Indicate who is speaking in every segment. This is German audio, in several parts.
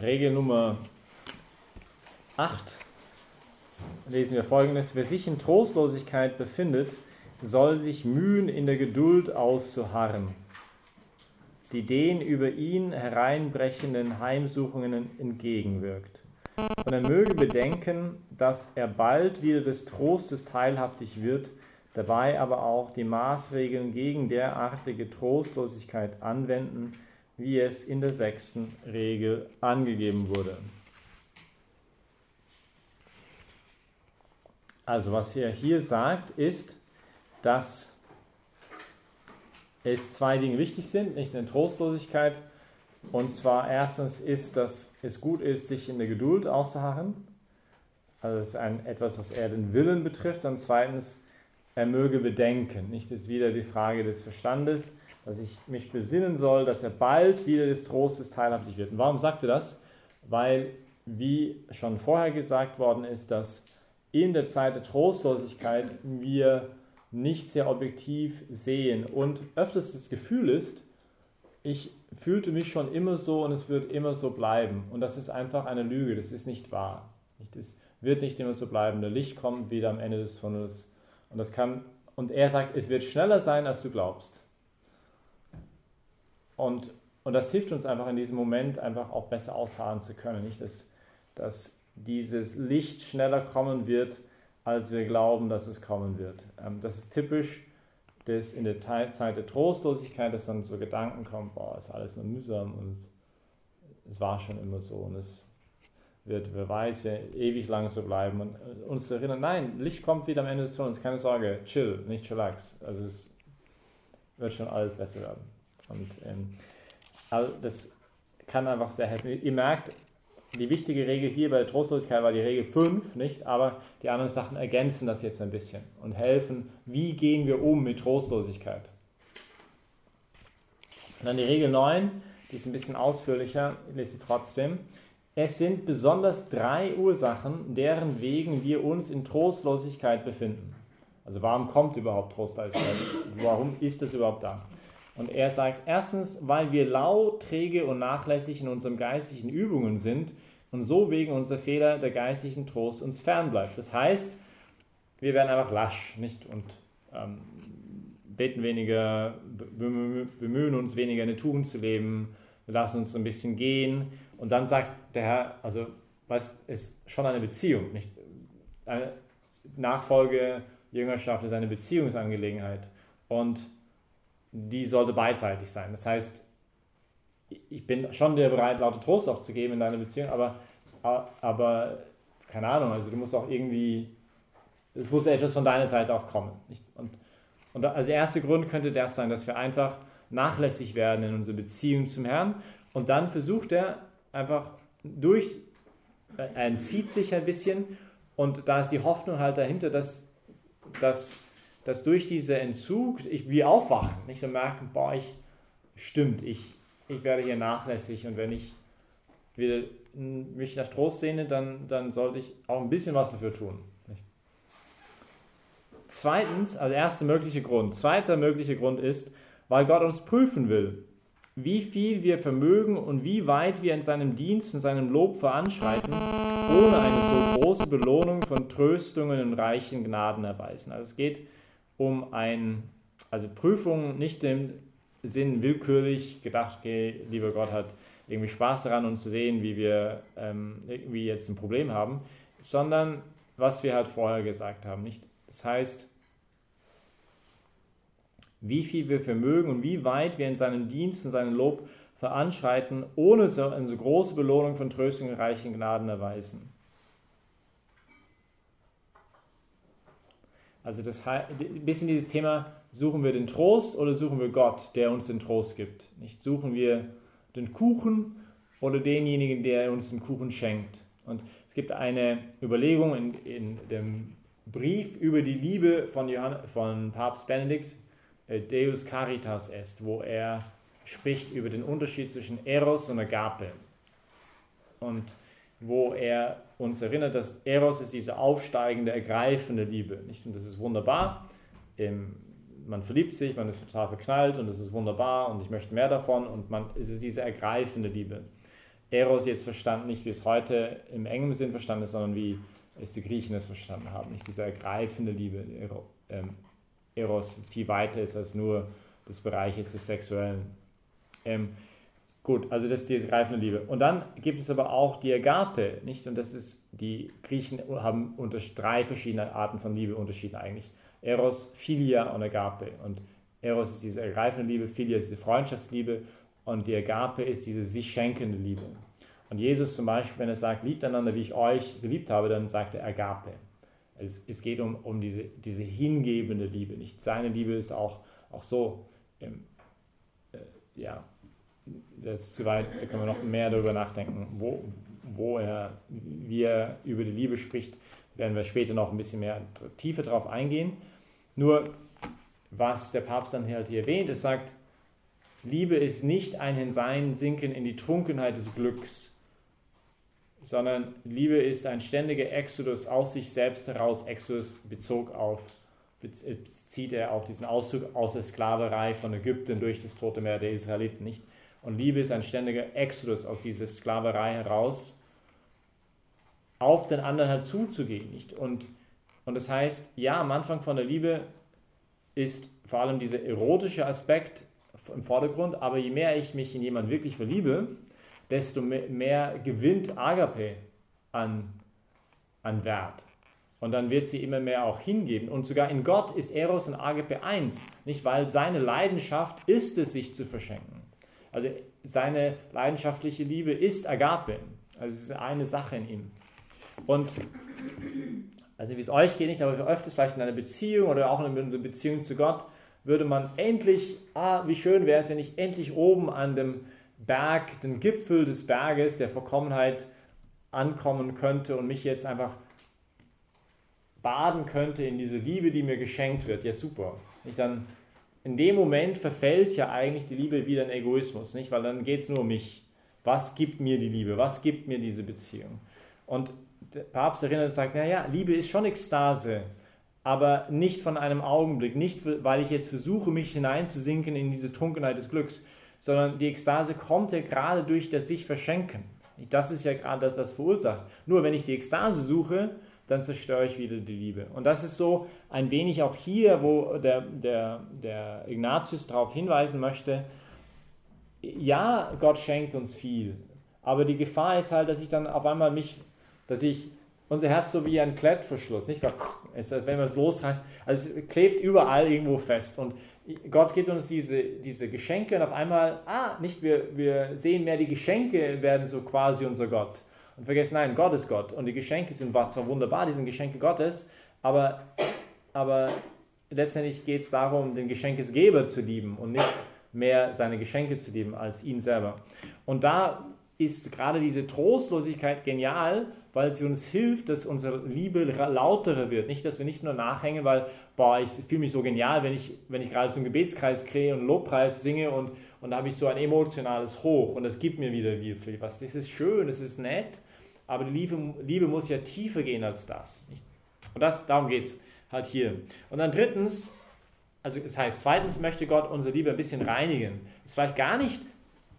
Speaker 1: Regel Nummer 8 lesen wir folgendes. Wer sich in Trostlosigkeit befindet, soll sich mühen, in der Geduld auszuharren, die den über ihn hereinbrechenden Heimsuchungen entgegenwirkt. Und er möge bedenken, dass er bald wieder des Trostes teilhaftig wird, dabei aber auch die Maßregeln gegen derartige Trostlosigkeit anwenden, wie es in der sechsten Regel angegeben wurde. Also was er hier sagt, ist, dass es zwei Dinge wichtig sind, nicht in Trostlosigkeit. Und zwar erstens ist, dass es gut ist, sich in der Geduld auszuharren. Also das ist ein, etwas, was er den Willen betrifft. Und zweitens, er möge bedenken. Nicht ist wieder die Frage des Verstandes dass ich mich besinnen soll, dass er bald wieder des Trostes teilhaftig wird. Und warum sagt er das? Weil, wie schon vorher gesagt worden ist, dass in der Zeit der Trostlosigkeit wir nicht sehr objektiv sehen und öfters das Gefühl ist, ich fühlte mich schon immer so und es wird immer so bleiben. Und das ist einfach eine Lüge, das ist nicht wahr. Es wird nicht immer so bleiben. Der Licht kommt wieder am Ende des Tunnels. Und das kann, und er sagt, es wird schneller sein, als du glaubst. Und, und das hilft uns einfach in diesem Moment einfach auch besser ausharren zu können. Nicht, dass, dass dieses Licht schneller kommen wird, als wir glauben, dass es kommen wird. Ähm, das ist typisch dass in der Zeit der Trostlosigkeit, dass dann so Gedanken kommen, boah, ist alles nur mühsam und es war schon immer so und es wird, wer weiß, wir ewig lang so bleiben und uns erinnern, nein, Licht kommt wieder am Ende des Tunnels, keine Sorge, chill, nicht chillax. Also es wird schon alles besser werden. Und ähm, also das kann einfach sehr helfen. Ihr merkt, die wichtige Regel hier bei der Trostlosigkeit war die Regel 5, nicht? Aber die anderen Sachen ergänzen das jetzt ein bisschen und helfen, wie gehen wir um mit Trostlosigkeit. Und dann die Regel 9, die ist ein bisschen ausführlicher, ich lese sie trotzdem. Es sind besonders drei Ursachen, deren wegen wir uns in Trostlosigkeit befinden. Also warum kommt überhaupt Trostlosigkeit? Warum ist es überhaupt da? Und er sagt, erstens, weil wir lau, träge und nachlässig in unseren geistigen Übungen sind und so wegen unserer Fehler der geistlichen Trost uns fernbleibt. Das heißt, wir werden einfach lasch, nicht? Und ähm, beten weniger, bemühen uns weniger eine Tugend zu leben, lassen uns ein bisschen gehen. Und dann sagt der Herr, also, was ist schon eine Beziehung, nicht? Eine Nachfolge, Jüngerschaft ist eine Beziehungsangelegenheit. Und die sollte beidseitig sein. Das heißt, ich bin schon dir bereit, lauter Trost auch zu geben in deiner Beziehung, aber, aber keine Ahnung, also du musst auch irgendwie, es muss etwas von deiner Seite auch kommen. Und, und als erster Grund könnte das sein, dass wir einfach nachlässig werden in unserer Beziehung zum Herrn und dann versucht er einfach durch, er entzieht sich ein bisschen und da ist die Hoffnung halt dahinter, dass, dass dass durch diesen Entzug ich, wir aufwachen nicht? und merken, boah, ich, stimmt, ich, ich werde hier nachlässig und wenn ich wieder mich nach Trost sehne, dann, dann sollte ich auch ein bisschen was dafür tun. Nicht? Zweitens, also erster mögliche Grund. Zweiter möglicher Grund ist, weil Gott uns prüfen will, wie viel wir vermögen und wie weit wir in seinem Dienst, in seinem Lob voranschreiten, ohne eine so große Belohnung von Tröstungen und reichen Gnaden erweisen. Also es geht um ein, also Prüfung nicht im Sinn willkürlich gedacht, okay, lieber Gott hat irgendwie Spaß daran, uns zu sehen, wie wir ähm, irgendwie jetzt ein Problem haben, sondern was wir halt vorher gesagt haben. Nicht? Das heißt, wie viel wir vermögen und wie weit wir in seinem Dienst, in seinem Lob veranschreiten, ohne so eine so große Belohnung von Tröstung und reichen Gnaden erweisen. Also das ein bisschen dieses Thema, suchen wir den Trost oder suchen wir Gott, der uns den Trost gibt? Nicht suchen wir den Kuchen oder denjenigen, der uns den Kuchen schenkt. Und es gibt eine Überlegung in, in dem Brief über die Liebe von, Johann, von Papst Benedikt, äh, Deus Caritas est, wo er spricht über den Unterschied zwischen Eros und Agape. Und wo er uns erinnert, dass Eros ist diese aufsteigende, ergreifende Liebe. Nicht? Und das ist wunderbar. Man verliebt sich, man ist total verknallt und das ist wunderbar und ich möchte mehr davon und man, es ist diese ergreifende Liebe. Eros jetzt verstanden, nicht wie es heute im engen Sinn verstanden ist, sondern wie es die Griechen es verstanden haben. Nicht diese ergreifende Liebe. Ähm, Eros viel weiter ist als nur des Bereiches des Sexuellen. Ähm, gut, also das ist die ergreifende Liebe. Und dann gibt es aber auch die Agape, nicht? Und das ist, die Griechen haben unter drei verschiedene Arten von Liebe unterschieden eigentlich. Eros, Philia und Agape. Und Eros ist diese ergreifende Liebe, Philia ist diese Freundschaftsliebe und die Agape ist diese sich schenkende Liebe. Und Jesus zum Beispiel, wenn er sagt, liebt einander, wie ich euch geliebt habe, dann sagt er Agape. Es, es geht um, um diese, diese hingebende Liebe. Nicht seine Liebe ist auch, auch so, ähm, äh, ja, das ist zu weit, da können wir noch mehr darüber nachdenken, wo, wo er, wie er über die Liebe spricht, werden wir später noch ein bisschen mehr tiefer darauf eingehen. Nur, was der Papst dann halt hier erwähnt, es sagt, Liebe ist nicht ein Hineinsinken in die Trunkenheit des Glücks, sondern Liebe ist ein ständiger Exodus aus sich selbst heraus. Exodus bezog auf, bezieht er auf diesen Auszug aus der Sklaverei von Ägypten durch das Tote Meer der Israeliten, nicht? Und Liebe ist ein ständiger Exodus aus dieser Sklaverei heraus, auf den anderen halt zuzugehen, nicht? Und, und das heißt, ja, am Anfang von der Liebe ist vor allem dieser erotische Aspekt im Vordergrund, aber je mehr ich mich in jemanden wirklich verliebe, desto mehr gewinnt Agape an, an Wert. Und dann wird sie immer mehr auch hingeben. Und sogar in Gott ist Eros und Agape eins. Nicht, weil seine Leidenschaft ist es, sich zu verschenken. Also seine leidenschaftliche Liebe ist Agape. Also es ist eine Sache in ihm. Und also wie es euch geht, nicht, aber öfters vielleicht in einer Beziehung oder auch in einer Beziehung zu Gott, würde man endlich, ah, wie schön wäre es, wenn ich endlich oben an dem Berg, den Gipfel des Berges der Vollkommenheit ankommen könnte und mich jetzt einfach baden könnte in diese Liebe, die mir geschenkt wird. Ja, super. Ich dann, in dem Moment verfällt ja eigentlich die Liebe wieder in Egoismus, nicht? Weil dann geht es nur um mich. Was gibt mir die Liebe? Was gibt mir diese Beziehung? Und der Papst erinnert und sagt, naja, Liebe ist schon Ekstase, aber nicht von einem Augenblick, nicht weil ich jetzt versuche, mich hineinzusinken in diese Trunkenheit des Glücks, sondern die Ekstase kommt ja gerade durch das sich verschenken. Das ist ja gerade das, das verursacht. Nur wenn ich die Ekstase suche, dann zerstöre ich wieder die Liebe. Und das ist so ein wenig auch hier, wo der, der, der Ignatius darauf hinweisen möchte, ja, Gott schenkt uns viel, aber die Gefahr ist halt, dass ich dann auf einmal mich, dass ich unser Herz so wie ein Klettverschluss, nicht? Wenn man es losreißt, also es klebt überall irgendwo fest. Und Gott gibt uns diese, diese Geschenke und auf einmal, ah, nicht wir, wir sehen mehr, die Geschenke werden so quasi unser Gott. Und vergessen, nein, Gott ist Gott. Und die Geschenke sind zwar wunderbar, die sind Geschenke Gottes, aber, aber letztendlich geht es darum, den Geschenkesgeber zu lieben und nicht mehr seine Geschenke zu lieben als ihn selber. Und da ist gerade diese Trostlosigkeit genial, weil sie uns hilft, dass unsere Liebe lauterer wird. Nicht, dass wir nicht nur nachhängen, weil, boah, ich fühle mich so genial, wenn ich, wenn ich gerade so einen Gebetskreis kriege und Lobpreis singe und, und da habe ich so ein emotionales Hoch und das gibt mir wieder viel was. Das ist schön, das ist nett, aber die Liebe, Liebe muss ja tiefer gehen als das. Und das, darum geht es halt hier. Und dann drittens, also das heißt, zweitens möchte Gott unsere Liebe ein bisschen reinigen. Das ist vielleicht gar nicht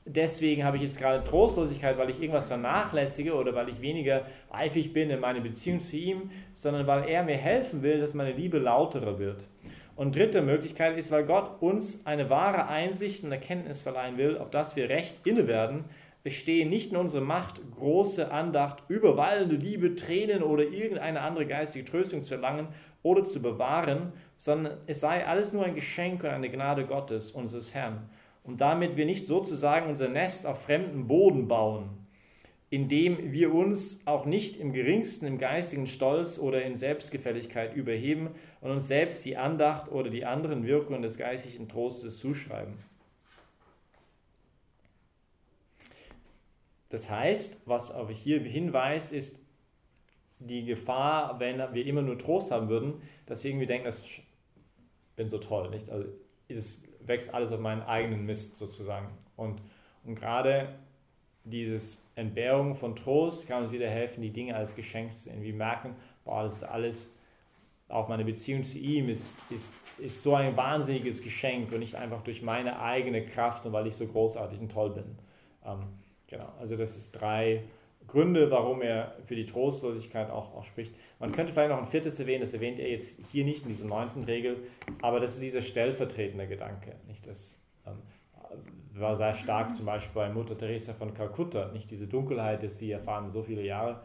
Speaker 1: deswegen habe ich jetzt gerade Trostlosigkeit, weil ich irgendwas vernachlässige oder weil ich weniger eifrig bin in meiner Beziehung zu ihm, sondern weil er mir helfen will, dass meine Liebe lauterer wird. Und dritte Möglichkeit ist, weil Gott uns eine wahre Einsicht und Erkenntnis verleihen will, auf das wir recht inne werden. Es stehe nicht in unserer Macht, große Andacht, überwallende Liebe, Tränen oder irgendeine andere geistige Tröstung zu erlangen oder zu bewahren, sondern es sei alles nur ein Geschenk und eine Gnade Gottes, unseres Herrn und damit wir nicht sozusagen unser Nest auf fremden Boden bauen, indem wir uns auch nicht im geringsten im geistigen Stolz oder in Selbstgefälligkeit überheben und uns selbst die Andacht oder die anderen Wirkungen des geistigen Trostes zuschreiben. Das heißt, was aber hier hinweist, ist die Gefahr, wenn wir immer nur Trost haben würden, dass wir irgendwie denken, das bin so toll, nicht? Also ist wächst alles auf meinen eigenen Mist sozusagen. Und, und gerade dieses Entbehrung von Trost kann uns wieder helfen, die Dinge als Geschenk zu sehen. Wir merken, boah, das ist alles, auch meine Beziehung zu ihm ist, ist, ist so ein wahnsinniges Geschenk und nicht einfach durch meine eigene Kraft und weil ich so großartig und toll bin. Ähm, Genau, also das ist drei Gründe, warum er für die Trostlosigkeit auch, auch spricht. Man könnte vielleicht noch ein viertes erwähnen, das erwähnt er jetzt hier nicht in dieser neunten Regel, aber das ist dieser stellvertretende Gedanke. Nicht? Das ähm, war sehr stark zum Beispiel bei Mutter Teresa von Kalkutta, nicht diese Dunkelheit, die sie erfahren so viele Jahre,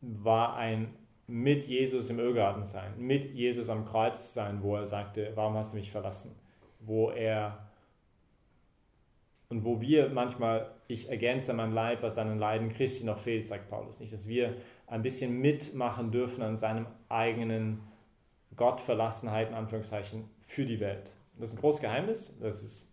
Speaker 1: war ein mit Jesus im Irrgarten sein, mit Jesus am Kreuz sein, wo er sagte, warum hast du mich verlassen? Wo er und wo wir manchmal, ich ergänze mein Leib, was seinen Leiden Christi noch fehlt, sagt Paulus nicht, dass wir ein bisschen mitmachen dürfen an seinem eigenen Gottverlassenheit, in Anführungszeichen, für die Welt. Das ist ein großes Geheimnis, das ist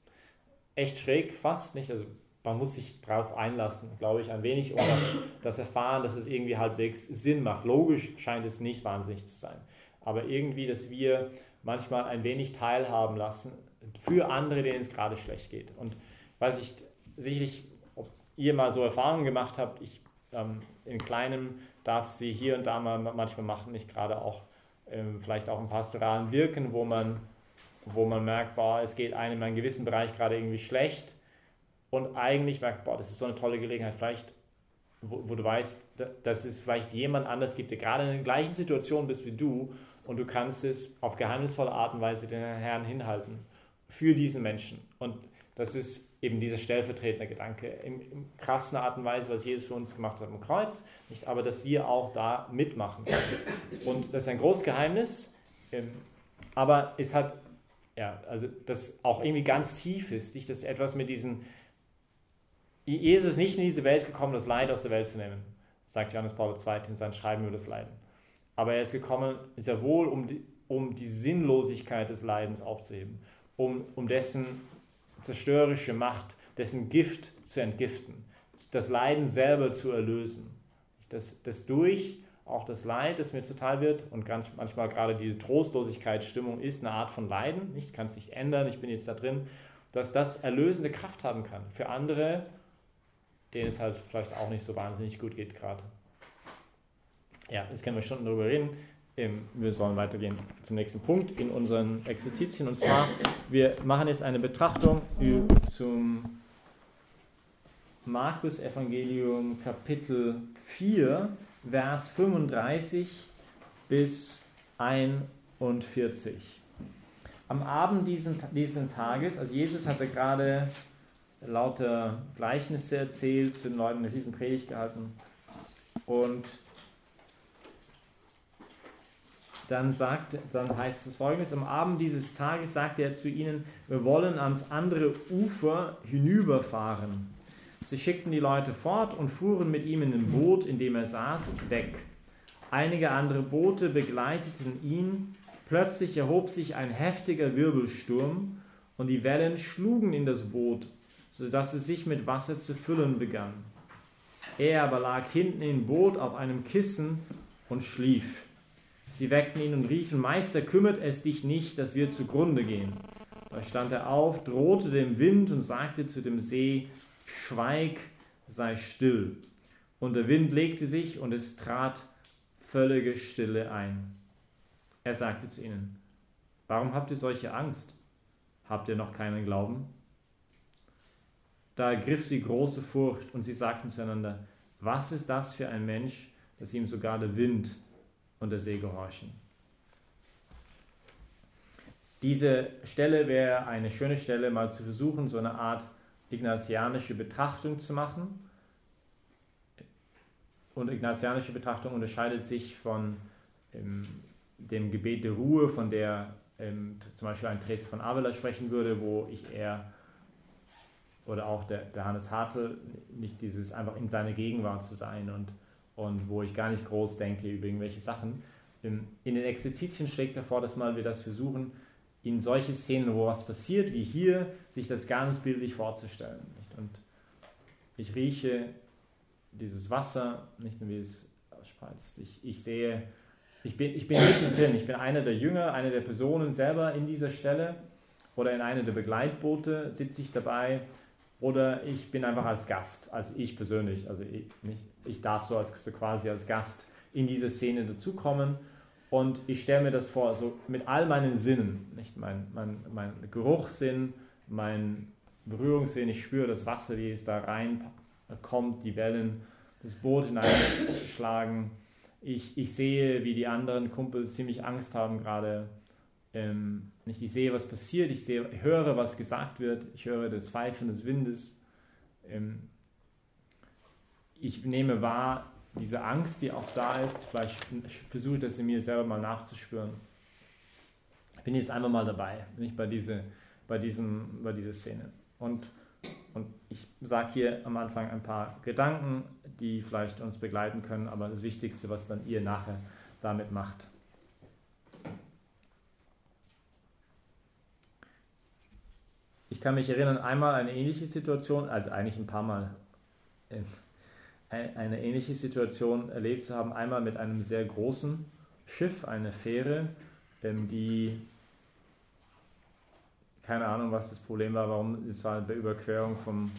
Speaker 1: echt schräg fast, nicht? Also man muss sich darauf einlassen, glaube ich, ein wenig, um das, das Erfahren, dass es irgendwie halbwegs Sinn macht. Logisch scheint es nicht wahnsinnig zu sein, aber irgendwie, dass wir manchmal ein wenig teilhaben lassen für andere, denen es gerade schlecht geht. Und weiß ich sicherlich, ob ihr mal so Erfahrungen gemacht habt, ich ähm, in kleinem darf sie hier und da mal manchmal machen, nicht gerade auch ähm, vielleicht auch im pastoralen Wirken, wo man, wo man merkt, boah, es geht einem in einem gewissen Bereich gerade irgendwie schlecht und eigentlich merkt, boah, das ist so eine tolle Gelegenheit, vielleicht, wo, wo du weißt, dass es vielleicht jemand anders gibt, der gerade in der gleichen Situation bist wie du und du kannst es auf geheimnisvolle Art und Weise den Herrn hinhalten für diesen Menschen. Und das ist eben dieser stellvertretende Gedanke in, in krassen Art und Weise, was Jesus für uns gemacht hat am Kreuz, nicht, aber dass wir auch da mitmachen. Und das ist ein großes Geheimnis, ähm, aber es hat, ja, also das auch irgendwie ganz tief ist, nicht, dass etwas mit diesen Jesus ist nicht in diese Welt gekommen, das Leid aus der Welt zu nehmen, sagt Johannes Paul II. in seinem Schreiben über das Leiden. Aber er ist gekommen, sehr wohl, um die, um die Sinnlosigkeit des Leidens aufzuheben, um, um dessen zerstörerische Macht, dessen Gift zu entgiften, das Leiden selber zu erlösen. Dass, dass durch auch das Leid, das mir zuteil wird, und ganz manchmal gerade diese Trostlosigkeitsstimmung ist eine Art von Leiden, ich kann es nicht ändern, ich bin jetzt da drin, dass das erlösende Kraft haben kann für andere, denen es halt vielleicht auch nicht so wahnsinnig gut geht gerade. Ja, das können wir schon darüber reden. Wir sollen weitergehen zum nächsten Punkt in unseren Exerzitien. Und zwar, wir machen jetzt eine Betrachtung zum Markus Evangelium Kapitel 4, Vers 35 bis 41. Am Abend diesen, diesen Tages, also Jesus hatte gerade lauter Gleichnisse erzählt, zu den Leuten eine riesen Predigt gehalten. Und dann, sagt, dann heißt es folgendes, am Abend dieses Tages sagte er zu ihnen, wir wollen ans andere Ufer hinüberfahren. Sie schickten die Leute fort und fuhren mit ihm in ein Boot, in dem er saß, weg. Einige andere Boote begleiteten ihn. Plötzlich erhob sich ein heftiger Wirbelsturm und die Wellen schlugen in das Boot sodass es sich mit Wasser zu füllen begann. Er aber lag hinten im Boot auf einem Kissen und schlief. Sie weckten ihn und riefen, Meister, kümmert es dich nicht, dass wir zugrunde gehen. Da stand er auf, drohte dem Wind und sagte zu dem See, Schweig, sei still. Und der Wind legte sich und es trat völlige Stille ein. Er sagte zu ihnen, Warum habt ihr solche Angst? Habt ihr noch keinen Glauben? Da ergriff sie große Furcht und sie sagten zueinander, was ist das für ein Mensch, dass ihm sogar der Wind und der See gehorchen? Diese Stelle wäre eine schöne Stelle, mal zu versuchen, so eine Art ignatianische Betrachtung zu machen. Und ignatianische Betrachtung unterscheidet sich von ähm, dem Gebet der Ruhe, von der ähm, zum Beispiel ein Dresden von Avila sprechen würde, wo ich eher oder auch der, der Hannes Hartl, nicht dieses einfach in seiner Gegenwart zu sein und, und wo ich gar nicht groß denke über irgendwelche Sachen. In, in den Exerzitien schlägt er vor, dass mal wir das versuchen, in solche Szenen, wo was passiert, wie hier, sich das ganz bildlich vorzustellen. Nicht? Und ich rieche dieses Wasser, nicht nur wie es ausspreizt. Ich, ich sehe, ich bin, ich bin mittendrin, ich bin einer der Jünger, eine der Personen selber in dieser Stelle oder in einer der Begleitboote sitze ich dabei oder ich bin einfach als Gast, also ich persönlich, also ich, nicht, ich darf so, als, so quasi als Gast in diese Szene dazukommen und ich stelle mir das vor, so mit all meinen Sinnen, nicht mein, mein, mein Geruchssinn, mein Berührung sehen, ich spüre das Wasser, wie es da reinkommt, die Wellen das Boot hineinschlagen. Ich, ich sehe, wie die anderen Kumpels ziemlich Angst haben gerade. Ähm, ich sehe, was passiert, ich sehe, höre, was gesagt wird, ich höre das Pfeifen des Windes. Ähm, ich nehme wahr, diese Angst, die auch da ist, vielleicht versuche ich das in mir selber mal nachzuspüren. Ich bin jetzt einmal mal dabei, nicht bei, diese, bei, diesem, bei dieser Szene. Und, und ich sage hier am Anfang ein paar Gedanken, die vielleicht uns begleiten können, aber das Wichtigste, was dann ihr nachher damit macht. Ich kann mich erinnern, einmal eine ähnliche Situation, also eigentlich ein paar Mal, ähm, eine ähnliche Situation erlebt zu haben, einmal mit einem sehr großen Schiff, eine Fähre, die keine Ahnung, was das Problem war, warum es war bei Überquerung vom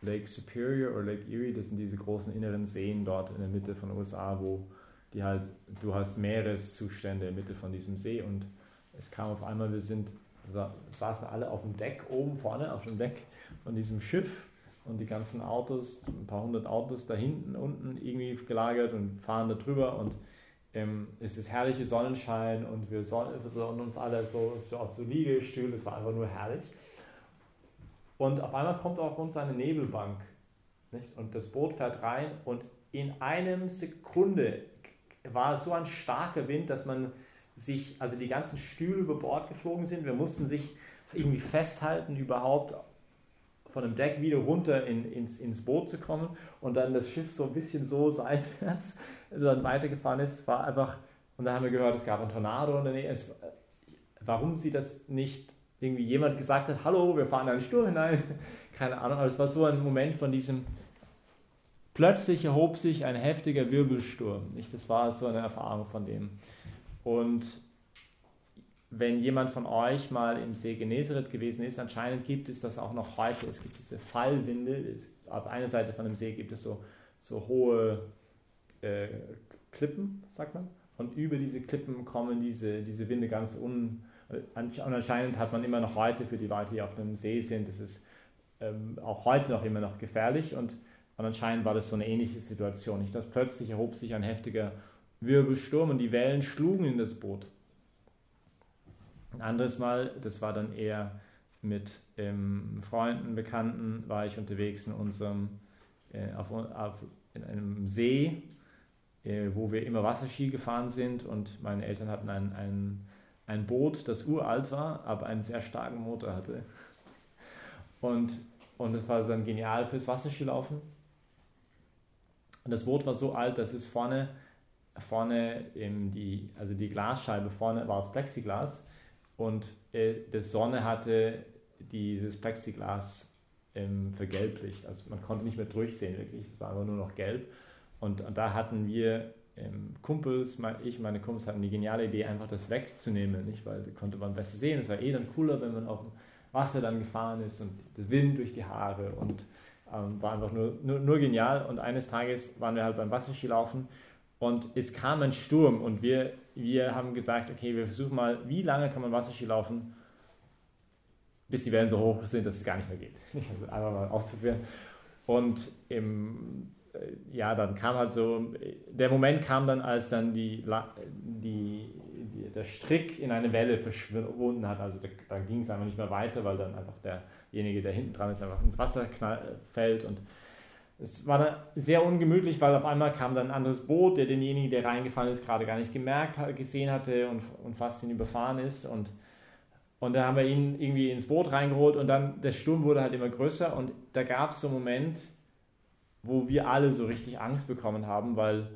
Speaker 1: Lake Superior oder Lake Erie, das sind diese großen inneren Seen dort in der Mitte von USA, wo die halt, du hast Meereszustände in der Mitte von diesem See und es kam auf einmal, wir sind, saßen alle auf dem Deck oben vorne, auf dem Deck von diesem Schiff und die ganzen Autos, ein paar hundert Autos da hinten, unten irgendwie gelagert und fahren da drüber und ähm, es ist herrliche Sonnenschein und wir sonnen uns alle so, so auf so Liegestühle, es war einfach nur herrlich. Und auf einmal kommt auch uns eine Nebelbank nicht? und das Boot fährt rein und in einem Sekunde war so ein starker Wind, dass man sich, also die ganzen Stühle über Bord geflogen sind. Wir mussten sich irgendwie festhalten, überhaupt von dem Deck wieder runter in, ins, ins Boot zu kommen und dann das Schiff so ein bisschen so seitwärts dann weitergefahren ist. War einfach, und dann haben wir gehört, es gab einen Tornado der Nähe. Es, warum sie das nicht irgendwie jemand gesagt hat, hallo, wir fahren in einen Sturm hinein, keine Ahnung, aber es war so ein Moment von diesem, plötzlich erhob sich ein heftiger Wirbelsturm. Das war so eine Erfahrung von dem. Und wenn jemand von euch mal im See Genezareth gewesen ist, anscheinend gibt es das auch noch heute. Es gibt diese Fallwinde. Es, auf einer Seite von dem See gibt es so, so hohe äh, Klippen, sagt man. Und über diese Klippen kommen diese, diese Winde ganz un, und anscheinend hat man immer noch heute für die Leute, die auf einem See sind, das ist ähm, auch heute noch immer noch gefährlich und, und anscheinend war das so eine ähnliche Situation. Nicht, dass plötzlich erhob sich ein heftiger Wirbelsturm und die Wellen schlugen in das Boot. Ein anderes Mal, das war dann eher mit ähm, Freunden, Bekannten, war ich unterwegs in unserem, äh, auf, auf, in einem See, äh, wo wir immer Wasserski gefahren sind und meine Eltern hatten einen, einen ein Boot, das uralt war, aber einen sehr starken Motor hatte. Und, und das war dann genial fürs Wasserskilaufen. Und das Boot war so alt, dass es vorne, vorne in die, also die Glasscheibe vorne war aus Plexiglas und äh, die Sonne hatte dieses Plexiglas ähm, vergelblicht. Also man konnte nicht mehr durchsehen wirklich, es war einfach nur noch gelb. Und, und da hatten wir ähm, Kumpels, ich, meine Kumpels hatten die geniale Idee, einfach das wegzunehmen, nicht? weil da konnte man besser sehen. Es war eh dann cooler, wenn man auf dem Wasser dann gefahren ist und der Wind durch die Haare und ähm, war einfach nur, nur, nur, genial. Und eines Tages waren wir halt beim Wasserskilaufen und es kam ein Sturm und wir, wir haben gesagt, okay, wir versuchen mal, wie lange kann man Wasserski laufen, bis die Wellen so hoch sind, dass es gar nicht mehr geht. Einfach mal ausprobieren. Und im ja, dann kam halt so, der Moment kam dann, als dann die, die, die der Strick in eine Welle verschwunden hat. Also da, da ging es einfach nicht mehr weiter, weil dann einfach derjenige, der hinten dran ist, einfach ins Wasser knall, fällt. Und es war dann sehr ungemütlich, weil auf einmal kam dann ein anderes Boot, der denjenigen, der reingefallen ist, gerade gar nicht gemerkt, gesehen hatte und, und fast ihn überfahren ist. Und, und dann haben wir ihn irgendwie ins Boot reingeholt und dann der Sturm wurde halt immer größer und da gab es so einen Moment, wo wir alle so richtig Angst bekommen haben, weil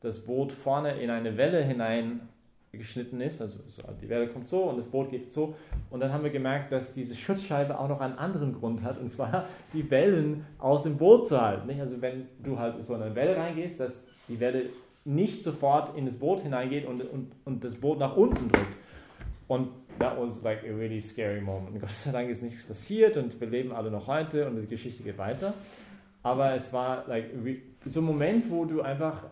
Speaker 1: das Boot vorne in eine Welle hineingeschnitten ist. Also die Welle kommt so und das Boot geht so. Und dann haben wir gemerkt, dass diese Schutzscheibe auch noch einen anderen Grund hat, und zwar die Wellen aus dem Boot zu halten. Also wenn du halt so in eine Welle reingehst, dass die Welle nicht sofort in das Boot hineingeht und, und, und das Boot nach unten drückt. Und that was like a really scary moment. Gott sei Dank ist nichts passiert und wir leben alle noch heute und die Geschichte geht weiter. Aber es war like, so ein Moment, wo du einfach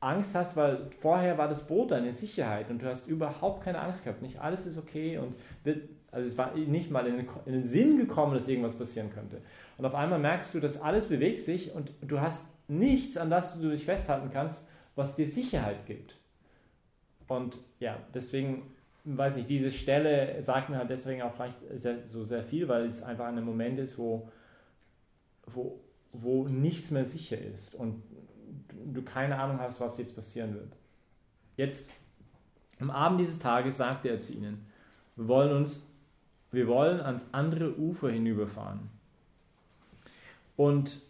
Speaker 1: Angst hast, weil vorher war das Boot deine Sicherheit und du hast überhaupt keine Angst gehabt. Nicht alles ist okay und Also es war nicht mal in den, in den Sinn gekommen, dass irgendwas passieren könnte. Und auf einmal merkst du, dass alles bewegt sich und du hast nichts, an das du dich festhalten kannst, was dir Sicherheit gibt. Und ja, deswegen weiß ich, diese Stelle sagt mir halt deswegen auch vielleicht sehr, so sehr viel, weil es einfach ein Moment ist, wo, wo, wo nichts mehr sicher ist und du keine Ahnung hast, was jetzt passieren wird. Jetzt, am Abend dieses Tages sagte er zu ihnen, wir wollen uns, wir wollen ans andere Ufer hinüberfahren. Und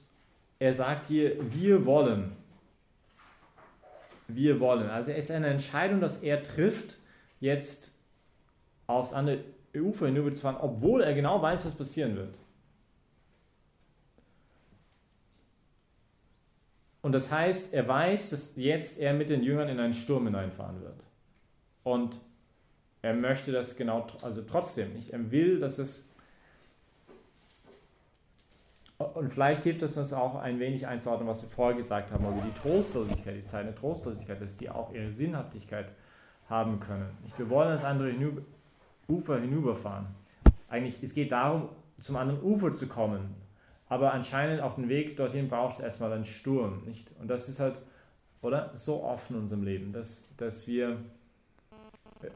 Speaker 1: er sagt hier, wir wollen. Wir wollen. Also es ist eine Entscheidung, dass er trifft, jetzt aufs andere Ufer hinüber zu fahren, obwohl er genau weiß, was passieren wird. Und das heißt, er weiß, dass jetzt er mit den Jüngern in einen Sturm hineinfahren wird. Und er möchte das genau, also trotzdem nicht. Er will, dass es. Und vielleicht hilft es uns auch ein wenig einzuordnen, was wir vorher gesagt haben, über die Trostlosigkeit, die Zeit der Trostlosigkeit, dass die auch ihre Sinnhaftigkeit haben können. Wir wollen das andere Ufer hinüberfahren. Eigentlich, es geht darum, zum anderen Ufer zu kommen. Aber anscheinend auf dem Weg dorthin braucht es erstmal einen Sturm. Nicht? Und das ist halt, oder? So oft in unserem Leben, dass, dass wir,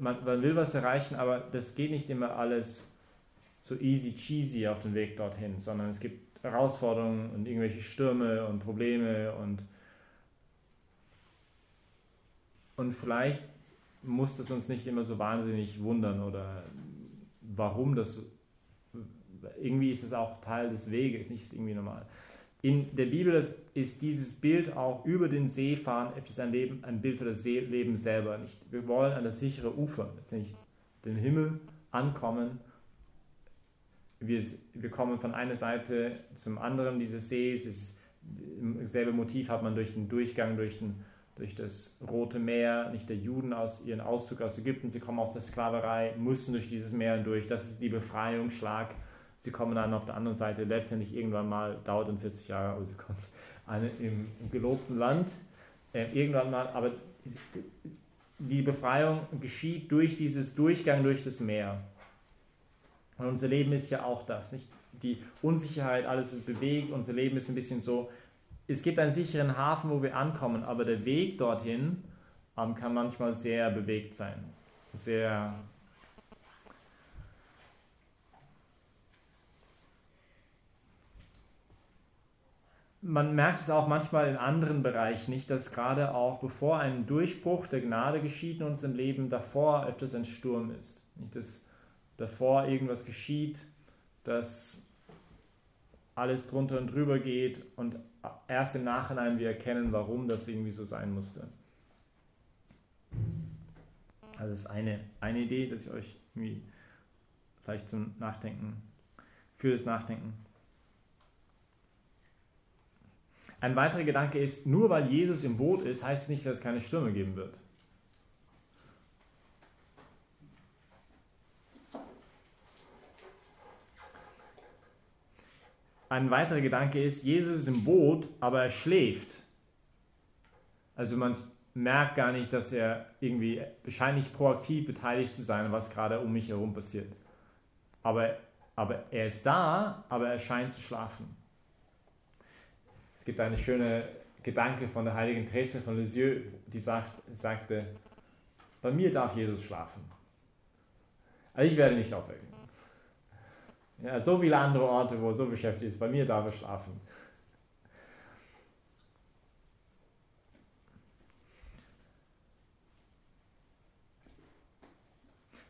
Speaker 1: man, man will was erreichen, aber das geht nicht immer alles so easy cheesy auf dem Weg dorthin, sondern es gibt Herausforderungen und irgendwelche Stürme und Probleme und, und vielleicht muss das uns nicht immer so wahnsinnig wundern oder warum das irgendwie ist es auch Teil des Weges, nicht irgendwie normal. In der Bibel ist, ist dieses Bild auch über den See fahren etwas ein, Leben, ein Bild für das Leben selber. Nicht? Wir wollen an das sichere Ufer, letztendlich den Himmel ankommen. Wir, wir kommen von einer Seite zum anderen dieses Sees. Es dasselbe Motiv hat man durch den Durchgang durch, den, durch das Rote Meer, nicht der Juden aus ihren Auszug aus Ägypten. Sie kommen aus der Sklaverei, mussten durch dieses Meer durch. Das ist die Befreiungsschlag Sie kommen dann auf der anderen Seite letztendlich irgendwann mal, dauert dann 40 Jahre, aber sie kommen eine, im, im gelobten Land. Äh, irgendwann mal, aber die Befreiung geschieht durch dieses Durchgang durch das Meer. Und unser Leben ist ja auch das, nicht? Die Unsicherheit, alles ist bewegt, unser Leben ist ein bisschen so, es gibt einen sicheren Hafen, wo wir ankommen, aber der Weg dorthin ähm, kann manchmal sehr bewegt sein, sehr man merkt es auch manchmal in anderen Bereichen nicht, dass gerade auch bevor ein Durchbruch der Gnade geschieht in unserem Leben, davor öfters ein Sturm ist. Nicht, dass davor irgendwas geschieht, dass alles drunter und drüber geht und erst im Nachhinein wir erkennen, warum das irgendwie so sein musste. Also das ist eine, eine Idee, dass ich euch irgendwie vielleicht zum Nachdenken, für das Nachdenken Ein weiterer Gedanke ist, nur weil Jesus im Boot ist, heißt es nicht, dass es keine Stürme geben wird. Ein weiterer Gedanke ist, Jesus ist im Boot, aber er schläft. Also man merkt gar nicht, dass er irgendwie wahrscheinlich proaktiv beteiligt zu sein, was gerade um mich herum passiert. Aber, aber er ist da, aber er scheint zu schlafen. Es gibt eine schöne Gedanke von der heiligen Therese von Lisieux, die sagt, sagte, bei mir darf Jesus schlafen. Also ich werde nicht aufwecken. Ja, so viele andere Orte, wo er so beschäftigt ist, bei mir darf er schlafen.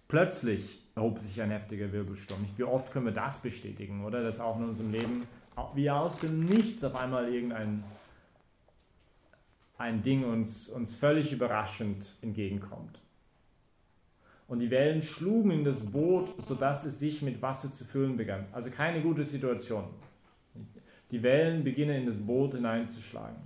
Speaker 1: Plötzlich erhob sich ein heftiger Wirbelsturm. Wie oft können wir das bestätigen, oder? Dass auch in unserem Leben wie aus dem Nichts auf einmal irgendein ein Ding uns, uns völlig überraschend entgegenkommt. Und die Wellen schlugen in das Boot, sodass es sich mit Wasser zu füllen begann. Also keine gute Situation. Die Wellen beginnen in das Boot hineinzuschlagen.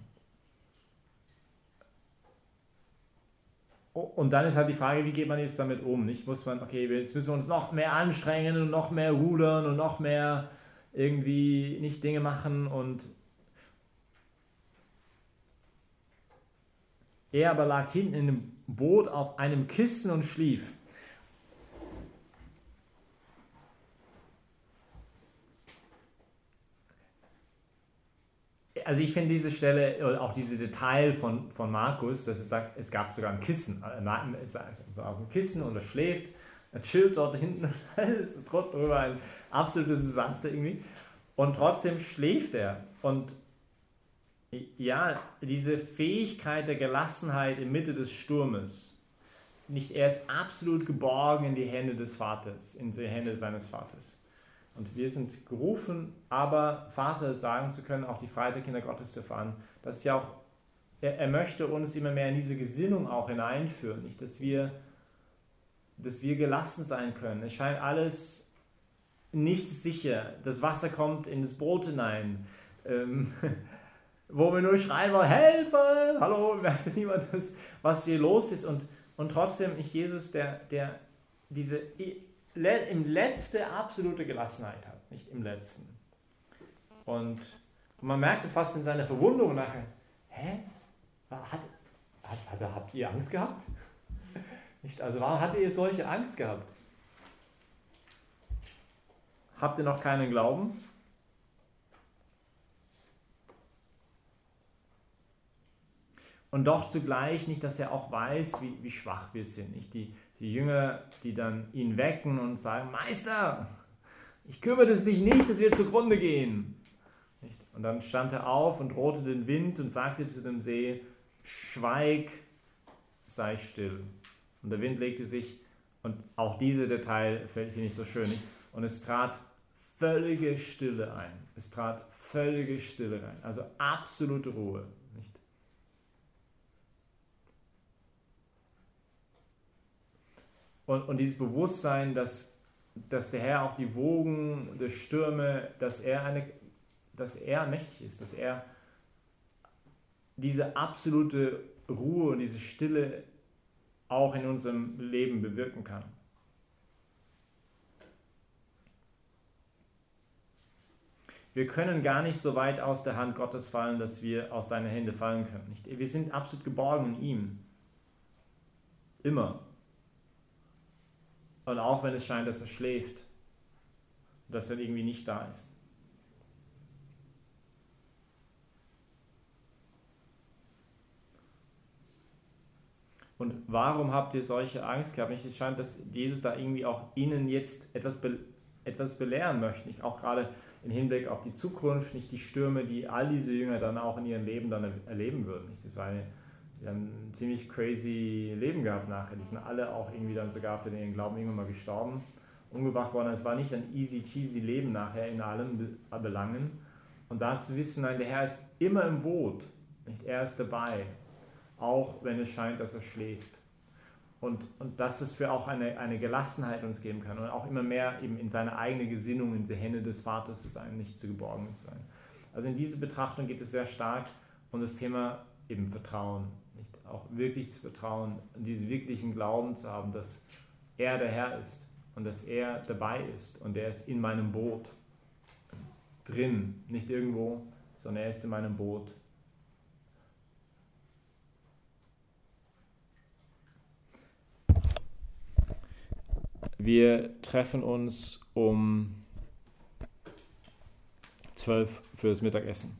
Speaker 1: Und dann ist halt die Frage, wie geht man jetzt damit um? Nicht muss man, okay, jetzt müssen wir uns noch mehr anstrengen und noch mehr rudern und noch mehr irgendwie nicht Dinge machen und er aber lag hinten in dem Boot auf einem Kissen und schlief. also ich finde diese Stelle auch diese Detail von, von Markus, dass er sagt, es gab sogar ein Kissen. Äh, es war auf dem Kissen und er schläft, er chillt dort hinten und alles drunter absolutes Desaster irgendwie. Und trotzdem schläft er. Und ja, diese Fähigkeit der Gelassenheit in Mitte des Sturmes, nicht er ist absolut geborgen in die Hände des Vaters, in die Hände seines Vaters. Und wir sind gerufen, aber Vater sagen zu können, auch die Freiheit der Kinder Gottes zu erfahren. Das ist ja auch, er, er möchte uns immer mehr in diese Gesinnung auch hineinführen, nicht, dass wir, dass wir gelassen sein können. Es scheint alles nicht sicher. Das Wasser kommt in das Boot hinein. Ähm, wo wir nur schreien wollen, Hilfe! Hallo, merkt niemand, was hier los ist. Und, und trotzdem ist Jesus, der, der diese im letzte absolute Gelassenheit hat, nicht im letzten. Und man merkt es fast in seiner Verwundung nachher. Hä? Hat, hat, hat, habt ihr Angst gehabt? Nicht? Also warum hattet ihr solche Angst gehabt? Habt ihr noch keinen Glauben? Und doch zugleich nicht, dass er auch weiß, wie, wie schwach wir sind. Nicht? Die, die Jünger, die dann ihn wecken und sagen, Meister, ich kümmere dich nicht, dass wir zugrunde gehen. Nicht? Und dann stand er auf und drohte den Wind und sagte zu dem See, schweig, sei still. Und der Wind legte sich, und auch diese Detail finde ich so schön, nicht? und es trat völlige Stille ein. Es trat völlige Stille rein, also absolute Ruhe. Und, und dieses Bewusstsein, dass, dass der Herr auch die Wogen der Stürme, dass er, eine, dass er mächtig ist, dass er diese absolute Ruhe und diese Stille auch in unserem Leben bewirken kann. Wir können gar nicht so weit aus der Hand Gottes fallen, dass wir aus seinen Händen fallen können. Wir sind absolut geborgen in ihm. Immer. Und auch wenn es scheint, dass er schläft, dass er irgendwie nicht da ist. Und warum habt ihr solche Angst gehabt? Es scheint, dass Jesus da irgendwie auch ihnen jetzt etwas, be etwas belehren möchte. Auch gerade im Hinblick auf die Zukunft, nicht die Stürme, die all diese Jünger dann auch in ihrem Leben dann erleben würden. Nicht? Das war eine die haben ein ziemlich crazy Leben gehabt nachher. Die sind alle auch irgendwie dann sogar für den Glauben irgendwann mal gestorben, umgebracht worden. Es war nicht ein easy cheesy Leben nachher in allen Belangen. Und da zu wissen, nein, der Herr ist immer im Boot, nicht? Er ist dabei, auch wenn es scheint, dass er schläft. Und, und dass es für auch eine, eine Gelassenheit uns geben kann und auch immer mehr eben in seine eigene Gesinnung, in die Hände des Vaters zu sein, nicht zu geborgen zu sein. Also in diese Betrachtung geht es sehr stark um das Thema eben Vertrauen auch wirklich zu vertrauen, diesen wirklichen Glauben zu haben, dass er der Herr ist und dass er dabei ist und er ist in meinem Boot drin, nicht irgendwo, sondern er ist in meinem Boot. Wir treffen uns um 12 für das Mittagessen.